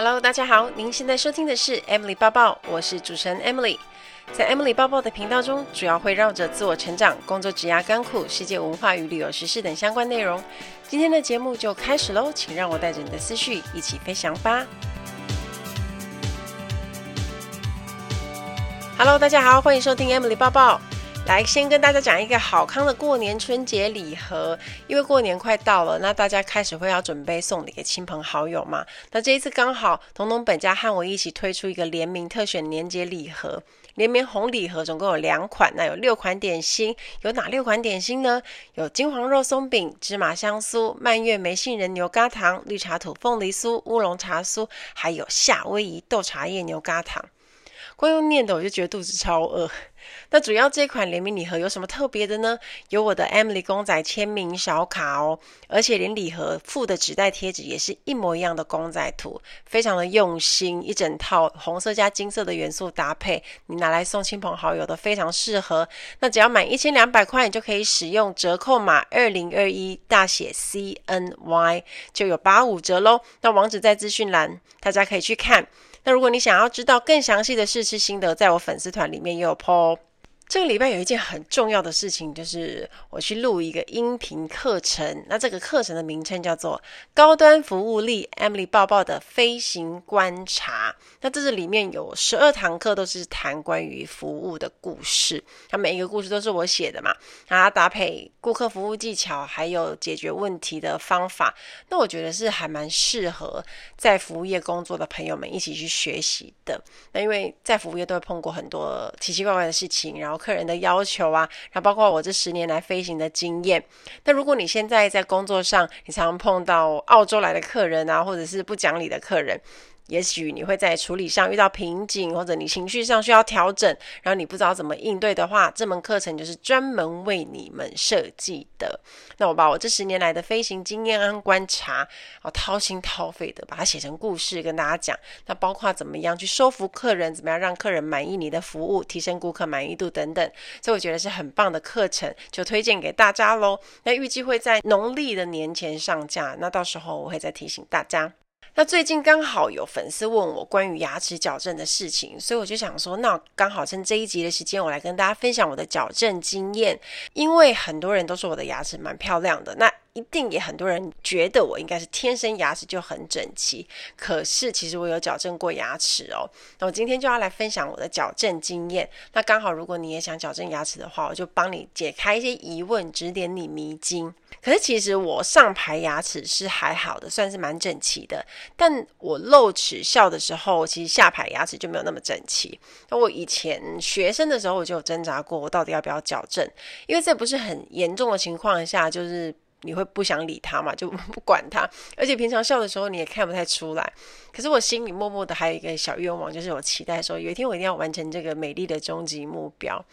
Hello，大家好，您现在收听的是 Emily 抱抱，我是主持人 Emily。在 Emily 抱抱的频道中，主要会绕着自我成长、工作、职涯、甘苦、世界文化与旅游时事等相关内容。今天的节目就开始喽，请让我带着你的思绪一起飞翔吧。Hello，大家好，欢迎收听 Emily 抱抱。来，先跟大家讲一个好康的过年春节礼盒，因为过年快到了，那大家开始会要准备送礼给亲朋好友嘛。那这一次刚好，彤彤本家和我一起推出一个联名特选年节礼盒，联名红礼盒总共有两款，那有六款点心，有哪六款点心呢？有金黄肉松饼、芝麻香酥、蔓越莓杏仁牛轧糖、绿茶土凤梨酥、乌龙茶酥，还有夏威夷豆茶叶牛轧糖。光用念的我就觉得肚子超饿。那主要这款联名礼盒有什么特别的呢？有我的 Emily 公仔签名小卡哦，而且连礼盒附的纸袋贴纸也是一模一样的公仔图，非常的用心，一整套红色加金色的元素搭配，你拿来送亲朋好友都非常适合。那只要满一千两百块，你就可以使用折扣码二零二一大写 CNY，就有八五折喽。那网址在资讯栏，大家可以去看。那如果你想要知道更详细的试吃心得，在我粉丝团里面也有 po。这个礼拜有一件很重要的事情，就是我去录一个音频课程。那这个课程的名称叫做《高端服务力 Emily 报报的飞行观察》。那这是里面有十二堂课，都是谈关于服务的故事。它每一个故事都是我写的嘛，然后搭配顾客服务技巧，还有解决问题的方法。那我觉得是还蛮适合在服务业工作的朋友们一起去学习的。那因为在服务业都会碰过很多奇奇怪怪的事情，然后客人的要求啊，然后包括我这十年来飞行的经验。那如果你现在在工作上，你常常碰到澳洲来的客人啊，或者是不讲理的客人。也许你会在处理上遇到瓶颈，或者你情绪上需要调整，然后你不知道怎么应对的话，这门课程就是专门为你们设计的。那我把我这十年来的飞行经验和观察，啊，掏心掏肺的把它写成故事跟大家讲。那包括怎么样去收服客人，怎么样让客人满意你的服务，提升顾客满意度等等。所以我觉得是很棒的课程，就推荐给大家喽。那预计会在农历的年前上架，那到时候我会再提醒大家。那最近刚好有粉丝问我关于牙齿矫正的事情，所以我就想说，那刚好趁这一集的时间，我来跟大家分享我的矫正经验。因为很多人都说我的牙齿蛮漂亮的，那一定也很多人觉得我应该是天生牙齿就很整齐。可是其实我有矫正过牙齿哦。那我今天就要来分享我的矫正经验。那刚好如果你也想矫正牙齿的话，我就帮你解开一些疑问，指点你迷津。可是其实我上排牙齿是还好的，算是蛮整齐的。但我露齿笑的时候，其实下排牙齿就没有那么整齐。那我以前学生的时候，我就有挣扎过，我到底要不要矫正？因为这不是很严重的情况下，就是你会不想理他嘛，就 不管他。而且平常笑的时候，你也看不太出来。可是我心里默默的还有一个小愿望，就是我期待说，有一天我一定要完成这个美丽的终极目标。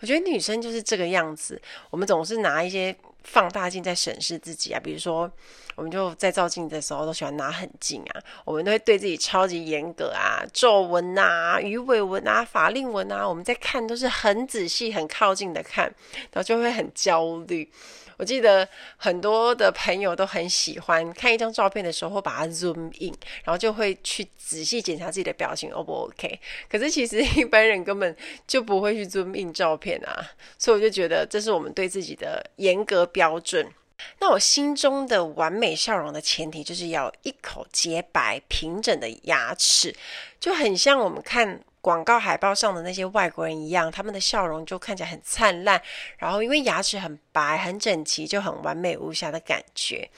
我觉得女生就是这个样子，我们总是拿一些。放大镜在审视自己啊，比如说，我们就在照镜的时候都喜欢拿很近啊，我们都会对自己超级严格啊，皱纹啊、鱼尾纹啊、法令纹啊，我们在看都是很仔细、很靠近的看，然后就会很焦虑。我记得很多的朋友都很喜欢看一张照片的时候，会把它 zoom in，然后就会去仔细检查自己的表情 O 不 OK。可是其实一般人根本就不会去 zoom in 照片啊，所以我就觉得这是我们对自己的严格标准。那我心中的完美笑容的前提，就是要一口洁白平整的牙齿，就很像我们看。广告海报上的那些外国人一样，他们的笑容就看起来很灿烂，然后因为牙齿很白、很整齐，就很完美无瑕的感觉。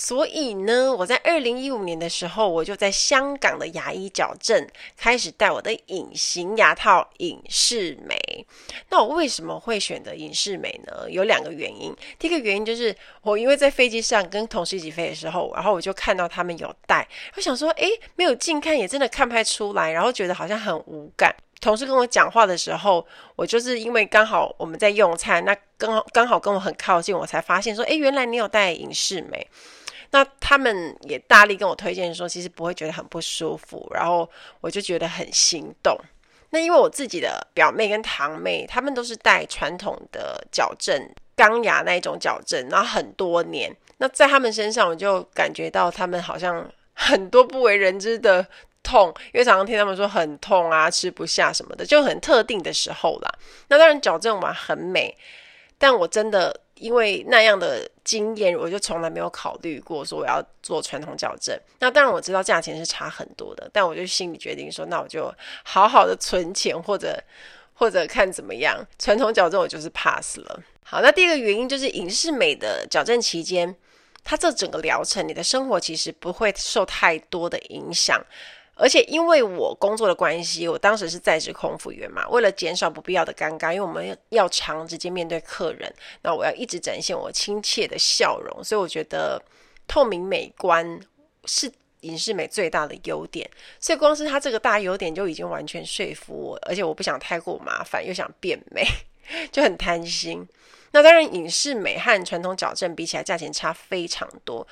所以呢，我在二零一五年的时候，我就在香港的牙医矫正开始戴我的隐形牙套隐适美。那我为什么会选择隐适美呢？有两个原因。第一个原因就是我因为在飞机上跟同事一起飞的时候，然后我就看到他们有戴，我想说，诶，没有近看也真的看不太出来，然后觉得好像很无感。同事跟我讲话的时候，我就是因为刚好我们在用餐，那刚刚好跟我很靠近，我才发现说，诶，原来你有戴隐适美。那他们也大力跟我推荐说，其实不会觉得很不舒服，然后我就觉得很心动。那因为我自己的表妹跟堂妹，他们都是戴传统的矫正钢牙那一种矫正，然后很多年。那在他们身上，我就感觉到他们好像很多不为人知的痛，因为常常听他们说很痛啊，吃不下什么的，就很特定的时候啦。那当然矫正完很美，但我真的因为那样的经验，我就从来没有考虑过说我要做传统矫正。那当然我知道价钱是差很多的，但我就心里决定说，那我就好好的存钱，或者 或者看怎么样。传统矫正我就是 pass 了。好，那第二个原因就是影视美的矫正期间，它这整个疗程，你的生活其实不会受太多的影响。而且因为我工作的关系，我当时是在职空服员嘛，为了减少不必要的尴尬，因为我们要常直接面对客人，那我要一直展现我亲切的笑容，所以我觉得透明美观是影视美最大的优点。所以光是它这个大优点就已经完全说服我，而且我不想太过麻烦，又想变美，就很贪心。那当然，影视美和传统矫正比起来，价钱差非常多。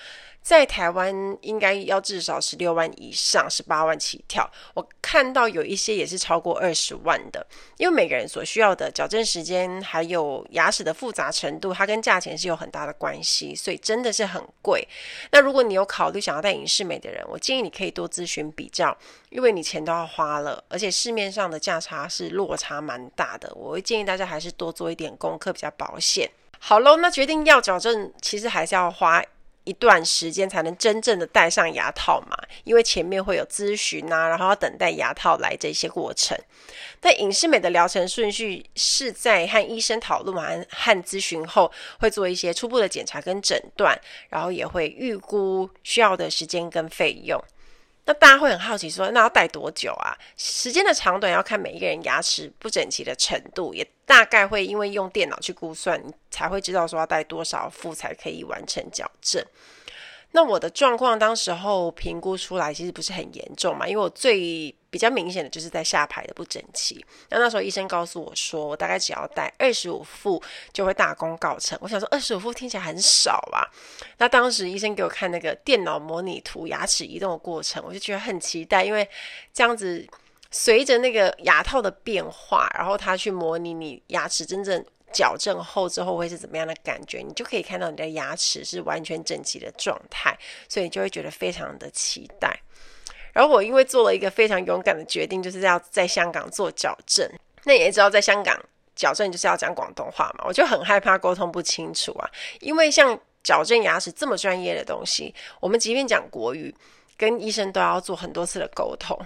在台湾应该要至少十六万以上，十八万起跳。我看到有一些也是超过二十万的，因为每个人所需要的矫正时间还有牙齿的复杂程度，它跟价钱是有很大的关系，所以真的是很贵。那如果你有考虑想要戴隐适美的人，我建议你可以多咨询比较，因为你钱都要花了，而且市面上的价差是落差蛮大的。我会建议大家还是多做一点功课比较保险。好喽，那决定要矫正，其实还是要花。一段时间才能真正的戴上牙套嘛，因为前面会有咨询啊，然后要等待牙套来这些过程。但隐适美的疗程顺序是在和医生讨论完和咨询后，会做一些初步的检查跟诊断，然后也会预估需要的时间跟费用。那大家会很好奇说，那要戴多久啊？时间的长短要看每一个人牙齿不整齐的程度，也大概会因为用电脑去估算，才会知道说要戴多少副才可以完成矫正。那我的状况当时候评估出来其实不是很严重嘛，因为我最比较明显的就是在下排的不整齐。那那时候医生告诉我说，我大概只要戴二十五副就会大功告成。我想说二十五副听起来很少啊。那当时医生给我看那个电脑模拟图牙齿移动的过程，我就觉得很期待，因为这样子随着那个牙套的变化，然后他去模拟你牙齿真正。矫正后之后会是怎么样的感觉？你就可以看到你的牙齿是完全整齐的状态，所以你就会觉得非常的期待。而我因为做了一个非常勇敢的决定，就是要在香港做矫正。那你也知道，在香港矫正就是要讲广东话嘛，我就很害怕沟通不清楚啊。因为像矫正牙齿这么专业的东西，我们即便讲国语，跟医生都要做很多次的沟通。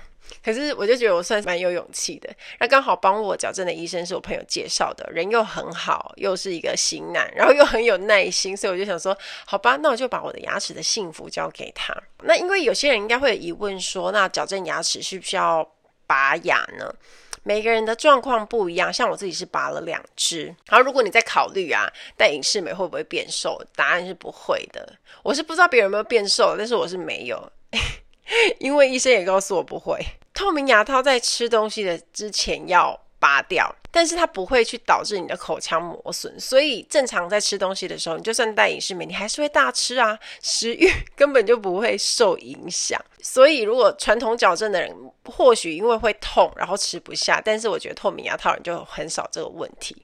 可是我就觉得我算蛮有勇气的。那刚好帮我矫正的医生是我朋友介绍的，人又很好，又是一个型男，然后又很有耐心，所以我就想说，好吧，那我就把我的牙齿的幸福交给他。那因为有些人应该会有疑问说，那矫正牙齿需不需要拔牙呢？每个人的状况不一样，像我自己是拔了两只。然后如果你在考虑啊，戴隐适美会不会变瘦？答案是不会的。我是不知道别人有没有变瘦，但是我是没有。因为医生也告诉我不会。透明牙套在吃东西的之前要拔掉，但是它不会去导致你的口腔磨损，所以正常在吃东西的时候，你就算戴隐适美，你还是会大吃啊，食欲根本就不会受影响。所以如果传统矫正的人，或许因为会痛，然后吃不下，但是我觉得透明牙套人就很少这个问题。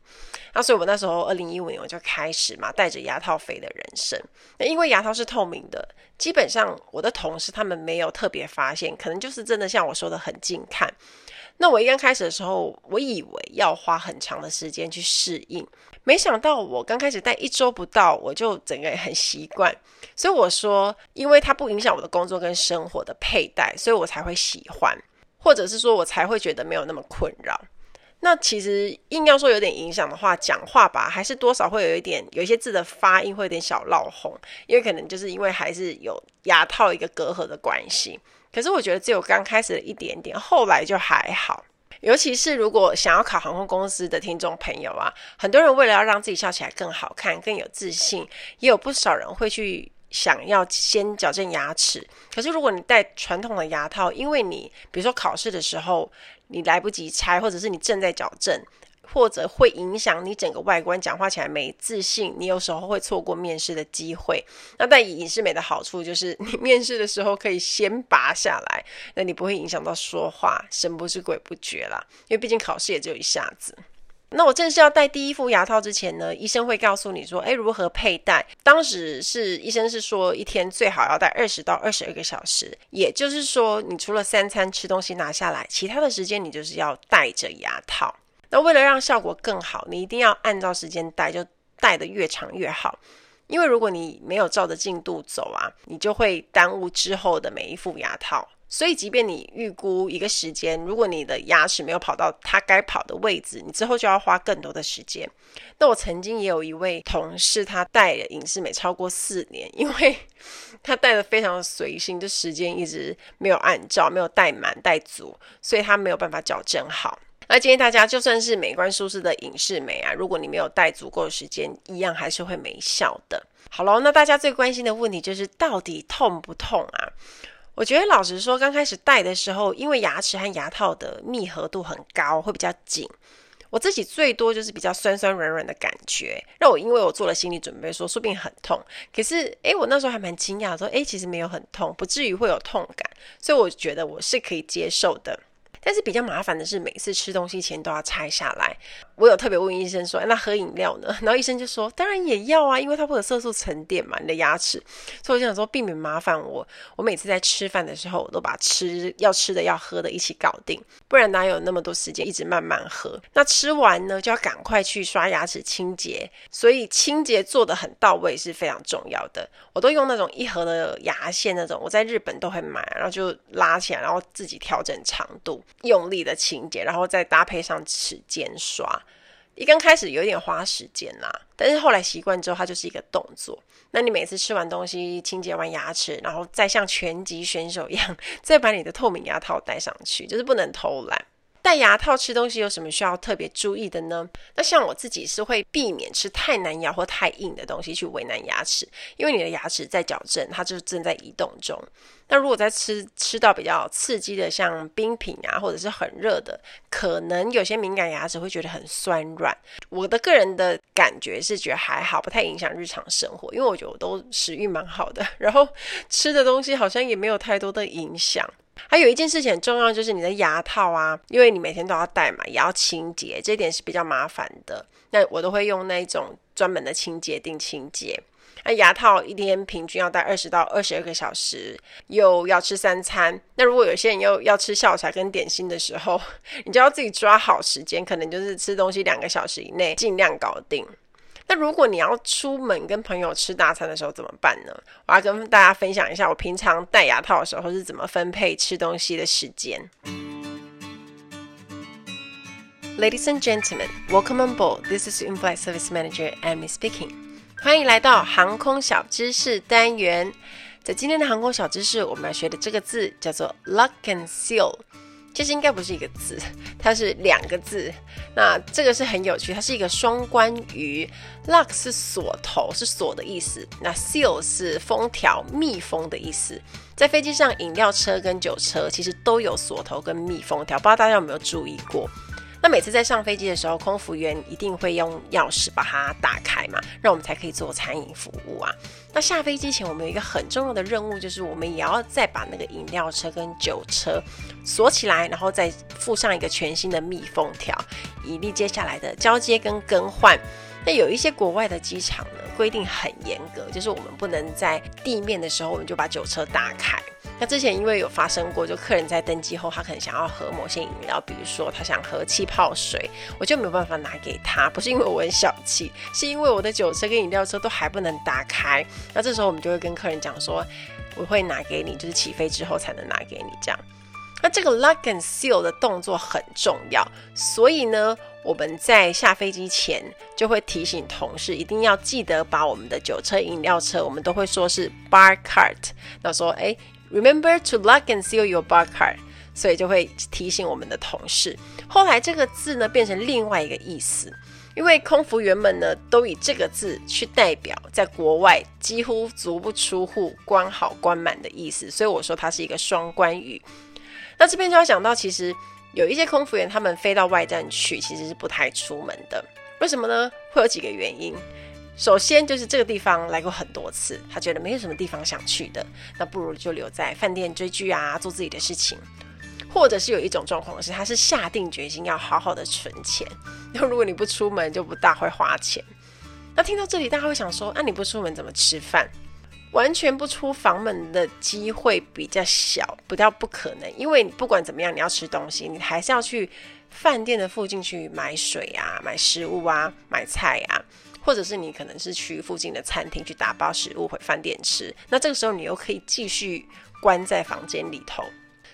那所以我那时候二零一五年我就开始嘛，带着牙套飞的人生。那因为牙套是透明的，基本上我的同事他们没有特别发现，可能就是真的像我说的很近看。那我一刚开始的时候，我以为要花很长的时间去适应，没想到我刚开始戴一周不到，我就整个很习惯。所以我说，因为它不影响我的工作跟生活的佩戴，所以我才会喜欢，或者是说我才会觉得没有那么困扰。那其实硬要说有点影响的话，讲话吧，还是多少会有一点，有一些字的发音会有点小落红，因为可能就是因为还是有牙套一个隔阂的关系。可是我觉得只有刚开始的一点点，后来就还好。尤其是如果想要考航空公司的听众朋友啊，很多人为了要让自己笑起来更好看、更有自信，也有不少人会去想要先矫正牙齿。可是如果你戴传统的牙套，因为你比如说考试的时候，你来不及拆，或者是你正在矫正，或者会影响你整个外观，讲话起来没自信，你有时候会错过面试的机会。那但影视美的好处就是，你 面试的时候可以先拔下来，那你不会影响到说话，神不知鬼不觉啦。因为毕竟考试也只有一下子。那我正式要戴第一副牙套之前呢，医生会告诉你说，诶，如何佩戴。当时是医生是说，一天最好要戴二十到二十二个小时，也就是说，你除了三餐吃东西拿下来，其他的时间你就是要戴着牙套。那为了让效果更好，你一定要按照时间戴，就戴得越长越好。因为如果你没有照着进度走啊，你就会耽误之后的每一副牙套。所以，即便你预估一个时间，如果你的牙齿没有跑到它该跑的位置，你之后就要花更多的时间。那我曾经也有一位同事，他戴了隐适美超过四年，因为 他戴的非常随性，就时间一直没有按照，没有戴满、戴足，所以他没有办法矫正好。那建议大家，就算是美观舒适的隐适美啊，如果你没有戴足够的时间，一样还是会没效的。好喽，那大家最关心的问题就是，到底痛不痛啊？我觉得老实说，刚开始戴的时候，因为牙齿和牙套的密合度很高，会比较紧。我自己最多就是比较酸酸软软的感觉，让我因为我做了心理准备，说说不定很痛。可是，诶，我那时候还蛮惊讶，说，诶，其实没有很痛，不至于会有痛感，所以我觉得我是可以接受的。但是比较麻烦的是，每次吃东西前都要拆下来。我有特别问医生说：“那喝饮料呢？” 然后医生就说：“当然也要啊，因为它会有色素沉淀嘛，你的牙齿。”所以我就想说，避免麻烦我，我每次在吃饭的时候，我都把吃要吃的要喝的一起搞定，不然哪有那么多时间一直慢慢喝？那吃完呢，就要赶快去刷牙齿清洁，所以清洁做得很到位是非常重要的。我都用那种一盒的牙线，那种我在日本都会买，然后就拉起来，然后自己调整长度。用力的清洁，然后再搭配上齿间刷。一刚开始有点花时间啦，但是后来习惯之后，它就是一个动作。那你每次吃完东西，清洁完牙齿，然后再像拳击选手一样，再把你的透明牙套戴上去，就是不能偷懒。戴牙套吃东西有什么需要特别注意的呢？那像我自己是会避免吃太难咬或太硬的东西去为难牙齿，因为你的牙齿在矫正，它就正在移动中。那如果在吃吃到比较刺激的，像冰品啊，或者是很热的，可能有些敏感牙齿会觉得很酸软。我的个人的感觉是觉得还好，不太影响日常生活，因为我觉得我都食欲蛮好的，然后吃的东西好像也没有太多的影响。还有一件事情很重要，就是你的牙套啊，因为你每天都要戴嘛，也要清洁，这一点是比较麻烦的。那我都会用那种专门的清洁定清洁。那牙套一天平均要戴二十到二十二个小时，又要吃三餐。那如果有些人又要吃下午茶跟点心的时候，你就要自己抓好时间，可能就是吃东西两个小时以内，尽量搞定。那如果你要出门跟朋友吃大餐的时候怎么办呢？我要跟大家分享一下我平常戴牙套的时候是怎么分配吃东西的时间。Ladies and gentlemen, welcome on board. This is In-flight Service Manager Amy speaking. 欢迎来到航空小知识单元。在今天的航空小知识，我们要学的这个字叫做 Lock and Seal。其实应该不是一个字，它是两个字。那这个是很有趣，它是一个双关语。Lock 是锁头，是锁的意思。那 seal 是封条、密封的意思。在飞机上，饮料车跟酒车其实都有锁头跟密封条，不知道大家有没有注意过？那每次在上飞机的时候，空服员一定会用钥匙把它打开嘛，让我们才可以做餐饮服务啊。那下飞机前，我们有一个很重要的任务，就是我们也要再把那个饮料车跟酒车锁起来，然后再附上一个全新的密封条，以利接下来的交接跟更换。那有一些国外的机场呢，规定很严格，就是我们不能在地面的时候，我们就把酒车打开。那之前因为有发生过，就客人在登机后，他可能想要喝某些饮料，比如说他想喝气泡水，我就没有办法拿给他，不是因为我很小气，是因为我的酒车跟饮料车都还不能打开。那这时候我们就会跟客人讲说，我会拿给你，就是起飞之后才能拿给你这样。那这个 lock and seal 的动作很重要，所以呢，我们在下飞机前就会提醒同事，一定要记得把我们的酒车、饮料车，我们都会说是 bar cart，那说哎。Remember to lock and seal your bar card，所以就会提醒我们的同事。后来这个字呢变成另外一个意思，因为空服员们呢都以这个字去代表在国外几乎足不出户、关好关满的意思，所以我说它是一个双关语。那这边就要讲到，其实有一些空服员他们飞到外站去，其实是不太出门的。为什么呢？会有几个原因。首先就是这个地方来过很多次，他觉得没有什么地方想去的，那不如就留在饭店追剧啊，做自己的事情。或者是有一种状况是，他是下定决心要好好的存钱，那如果你不出门，就不大会花钱。那听到这里，大家会想说，那、你不出门怎么吃饭？完全不出房门的机会比较小，不到不可能，因为你不管怎么样，你要吃东西，你还是要去饭店的附近去买水啊、买食物啊、买菜啊，或者是你可能是去附近的餐厅去打包食物回饭店吃。那这个时候你又可以继续关在房间里头。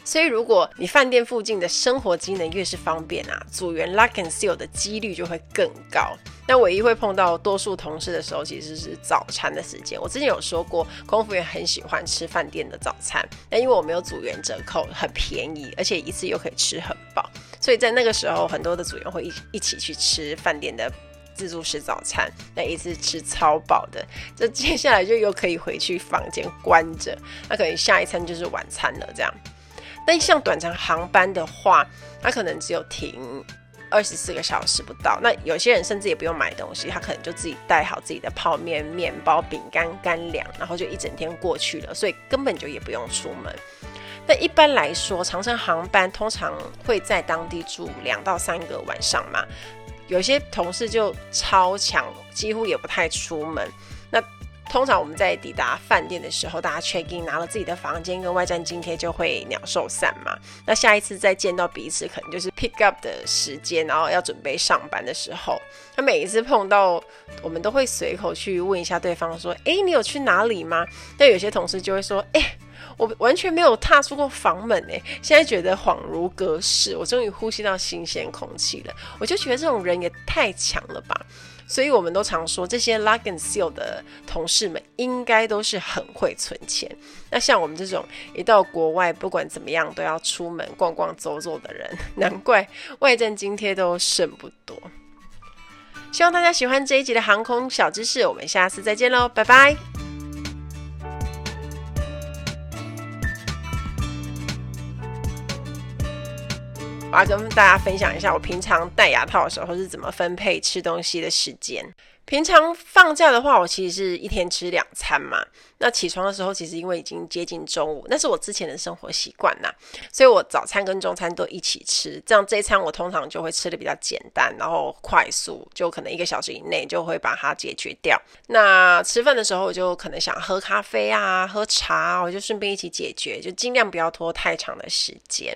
所以，如果你饭店附近的生活机能越是方便啊，组员 lock and seal 的几率就会更高。那唯一会碰到多数同事的时候，其实是早餐的时间。我之前有说过，空服员很喜欢吃饭店的早餐，但因为我没有组员折扣，很便宜，而且一次又可以吃很饱，所以在那个时候，很多的组员会一一起去吃饭店的自助式早餐，那一次吃超饱的。这接下来就又可以回去房间关着，那可能下一餐就是晚餐了，这样。但像短程航班的话，它可能只有停二十四个小时不到。那有些人甚至也不用买东西，他可能就自己带好自己的泡面、面包、饼干、干粮，然后就一整天过去了，所以根本就也不用出门。那一般来说，长程航班通常会在当地住两到三个晚上嘛。有些同事就超强，几乎也不太出门。那通常我们在抵达饭店的时候，大家 check in 拿了自己的房间跟外站津贴，就会鸟兽散嘛。那下一次再见到彼此，可能就是 pick up 的时间，然后要准备上班的时候。那每一次碰到，我们都会随口去问一下对方说：“诶，你有去哪里吗？”但有些同事就会说：“诶，我完全没有踏出过房门诶，现在觉得恍如隔世，我终于呼吸到新鲜空气了。”我就觉得这种人也太强了吧。所以我们都常说，这些 lock and seal 的同事们应该都是很会存钱。那像我们这种一到国外，不管怎么样都要出门逛逛走走的人，难怪外站津贴都剩不多。希望大家喜欢这一集的航空小知识，我们下次再见喽，拜拜。我要跟大家分享一下，我平常戴牙套的时候是怎么分配吃东西的时间。平常放假的话，我其实是一天吃两餐嘛。那起床的时候，其实因为已经接近中午，那是我之前的生活习惯呐，所以我早餐跟中餐都一起吃。这样这一餐我通常就会吃得比较简单，然后快速，就可能一个小时以内就会把它解决掉。那吃饭的时候，我就可能想喝咖啡啊，喝茶，我就顺便一起解决，就尽量不要拖太长的时间。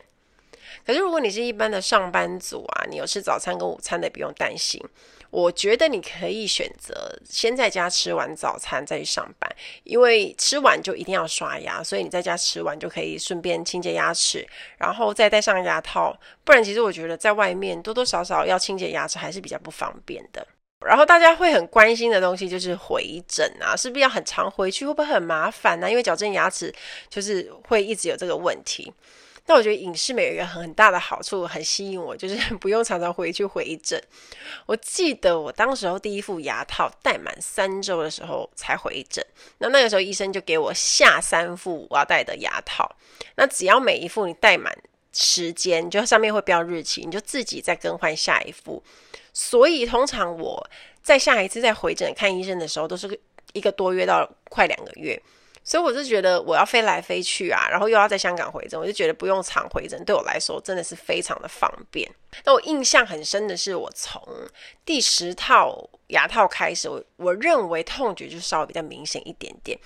可是，如果你是一般的上班族啊，你有吃早餐跟午餐的，不用担心。我觉得你可以选择先在家吃完早餐再去上班，因为吃完就一定要刷牙，所以你在家吃完就可以顺便清洁牙齿，然后再戴上牙套。不然，其实我觉得在外面多多少少要清洁牙齿还是比较不方便的。然后大家会很关心的东西就是回诊啊，是不是要很常回去？会不会很麻烦呢？因为矫正牙齿就是会一直有这个问题。但我觉得影视美有一个很大的好处，很吸引我，就是 不用常常回去回诊。我记得我当时候第一副牙套戴满三周的时候才回诊，那那个时候医生就给我下三副我要戴的牙套。那只要每一副你戴满时间，就上面会标日期，你就自己再更换下一副。所以通常我在下一次再回诊看医生的时候，都是一个多月到快两个月。所以我就觉得我要飞来飞去啊，然后又要在香港回诊，我就觉得不用常回诊，对我来说真的是非常的方便。那我印象很深的是，我从第十套牙套开始，我我认为痛觉就稍微比较明显一点点。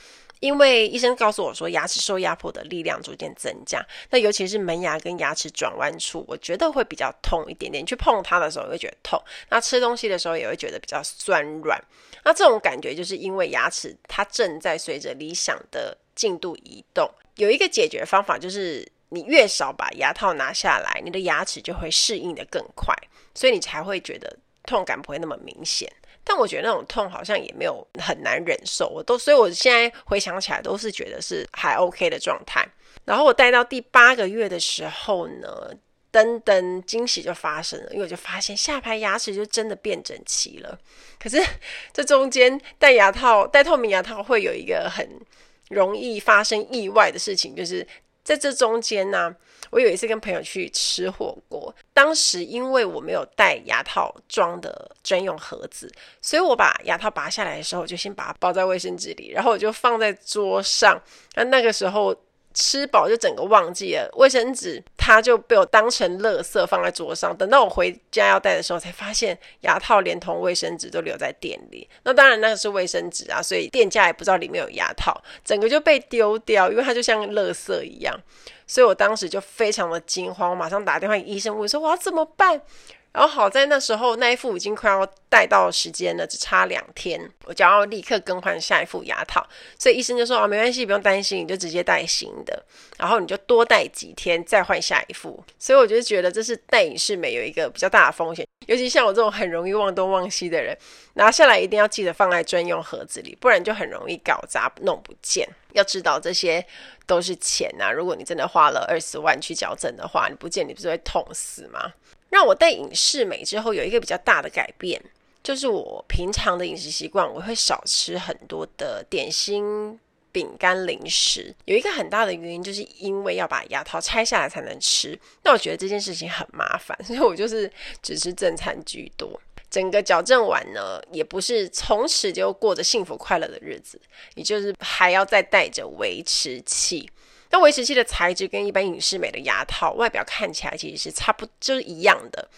因为医生告诉我说，牙齿受压迫的力量逐渐增加，那尤其是门牙跟牙齿转弯处，我觉得会比较痛一点点。你去碰它的时候也会觉得痛，那吃东西的时候也会觉得比较酸软。那这种感觉就是因为牙齿它正在随着理想的进度移动。有一个解决方法就是，你越少把牙套拿下来，你的牙齿就会适应的更快，所以你才会觉得痛感不会那么明显。但我觉得那种痛好像也没有很难忍受，我都，所以我现在回想起来都是觉得是还 OK 的状态。然后我戴到第八个月的时候呢，噔噔惊喜就发生了，因为我就发现下排牙齿就真的变整齐了。可是这中间戴牙套、戴透明牙套会有一个很容易发生意外的事情，就是在这中间呢、我有一次跟朋友去吃火锅，当时因为我没有带牙套装的专用盒子，所以我把牙套拔下来的时候，就先把它包在卫生纸里，然后我就放在桌上。那那个时候吃饱就整个忘记了，卫生纸它就被我当成垃圾。放在桌上。等到我回家要带的时候，才发现牙套连同卫生纸都留在店里。那当然那个是卫生纸啊，所以店家也不知道里面有牙套，整个就被丢掉，因为它就像垃圾。一样。所以我当时就非常的惊慌，我马上打电话医生，问说我要怎么办？然后好在那时候那一副已经快要戴到时间了，只差两天，我就要立刻更换下一副牙套。所以医生就说：“哦，没关系，不用担心，你就直接戴新的，然后你就多戴几天再换下一副。”所以我就觉得这是戴隐适美有一个比较大的风险，尤其像我这种很容易忘东忘西的人，拿下来一定要记得放在专用盒子里，不然就很容易搞砸弄不见。要知道这些都是钱呐，如果你真的花了二十万去矫正的话，你不见你不是会痛死吗？让我戴隐适美之后有一个比较大的改变，就是我平常的饮食习惯，我会少吃很多的点心、饼干、零食。有一个很大的原因，就是因为要把牙套拆下来才能吃。那我觉得这件事情很麻烦，所以我就是只吃正餐居多。整个矫正完呢，也不是从此就过着幸福快乐的日子，也就是还要再带着维持器。那维持器的材质跟一般隐适美的牙套外表看起来其实是差不就是一样的，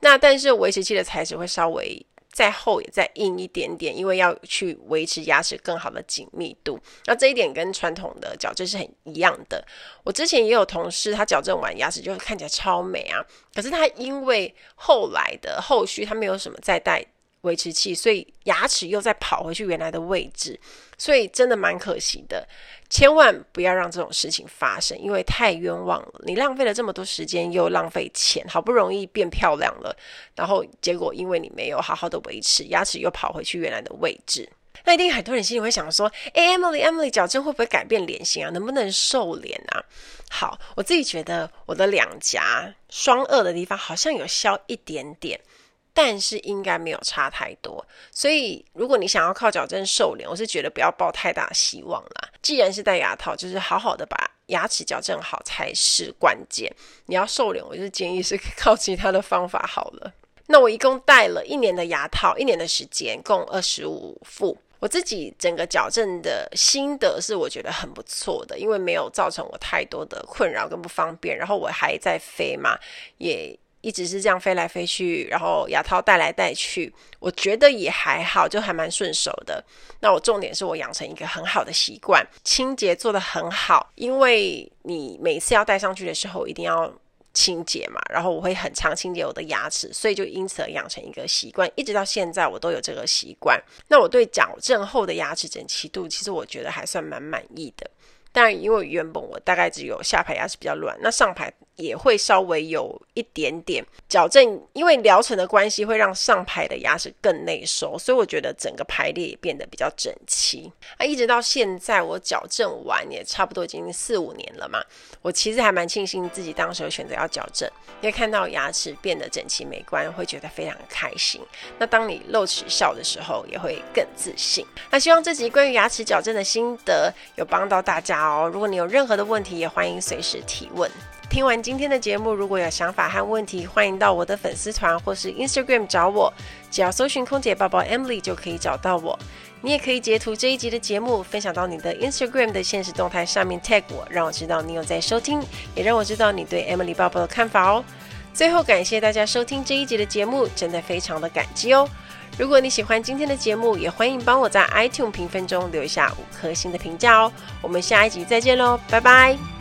那但是维持器的材质会稍微再厚也再硬一点点，因为要去维持牙齿更好的紧密度。那这一点跟传统的矫正是很一样的。我之前也有同事，他矫正完牙齿就看起来超美啊，可是他因为后来的后续他没有什么再戴。维持器，所以牙齿又再跑回去原来的位置，所以真的蛮可惜的。千万不要让这种事情发生，因为太冤枉了。你浪费了这么多时间，又浪费钱，好不容易变漂亮了，然后结果因为你没有好好的维持，牙齿又跑回去原来的位置。那一定很多人心里会想说：“诶，Emily，Emily，矫正会不会改变脸型啊？能不能瘦脸啊？”好，我自己觉得我的两颊双颚的地方好像有消一点点。但是应该没有差太多，所以如果你想要靠矫正瘦脸，我是觉得不要抱太大希望啦。既然是戴牙套，就是好好的把牙齿矫正好才是关键。你要瘦脸，我就建议是 靠其他的方法好了。那我一共戴了一年的牙套，一年的时间，共二十五副。我自己整个矫正的心得是，我觉得很不错的，因为没有造成我太多的困扰跟不方便。然后我还在飞嘛，也。一直是这样飞来飞去，然后牙套戴来戴去，我觉得也还好，就还蛮顺手的。那我重点是我养成一个很好的习惯，清洁做得很好，因为你每次要戴上去的时候一定要清洁嘛。然后我会很常清洁我的牙齿，所以就因此而养成一个习惯，一直到现在我都有这个习惯。那我对矫正后的牙齿整齐度，其实我觉得还算蛮满意的。当然，因为原本我大概只有下排牙齿比较乱，那上排。也会稍微有一点点矫正，因为疗程的关系，会让上排的牙齿更内收，所以我觉得整个排列也变得比较整齐。啊，一直到现在我矫正完也差不多已经四五年了嘛，我其实还蛮庆幸自己当时选择要矫正，因为看到牙齿变得整齐美观，会觉得非常开心。那当你露齿笑的时候，也会更自信。那希望这集关于牙齿矫正的心得有帮到大家哦。如果你有任何的问题，也欢迎随时提问。听完今天的节目，如果有想法和问题，欢迎到我的粉丝团或是 Instagram 找我，只要搜寻空姐抱抱 Emily 就可以找到我。你也可以截图这一集的节目，分享到你的 Instagram 的现实动态上面 tag 我，让我知道你有在收听，也让我知道你对 Emily 抱抱的看法哦。最后感谢大家收听这一集的节目，真的非常的感激哦。如果你喜欢今天的节目，也欢迎帮我在 iTunes 评分中留下五颗星的评价哦。我们下一集再见喽，拜拜。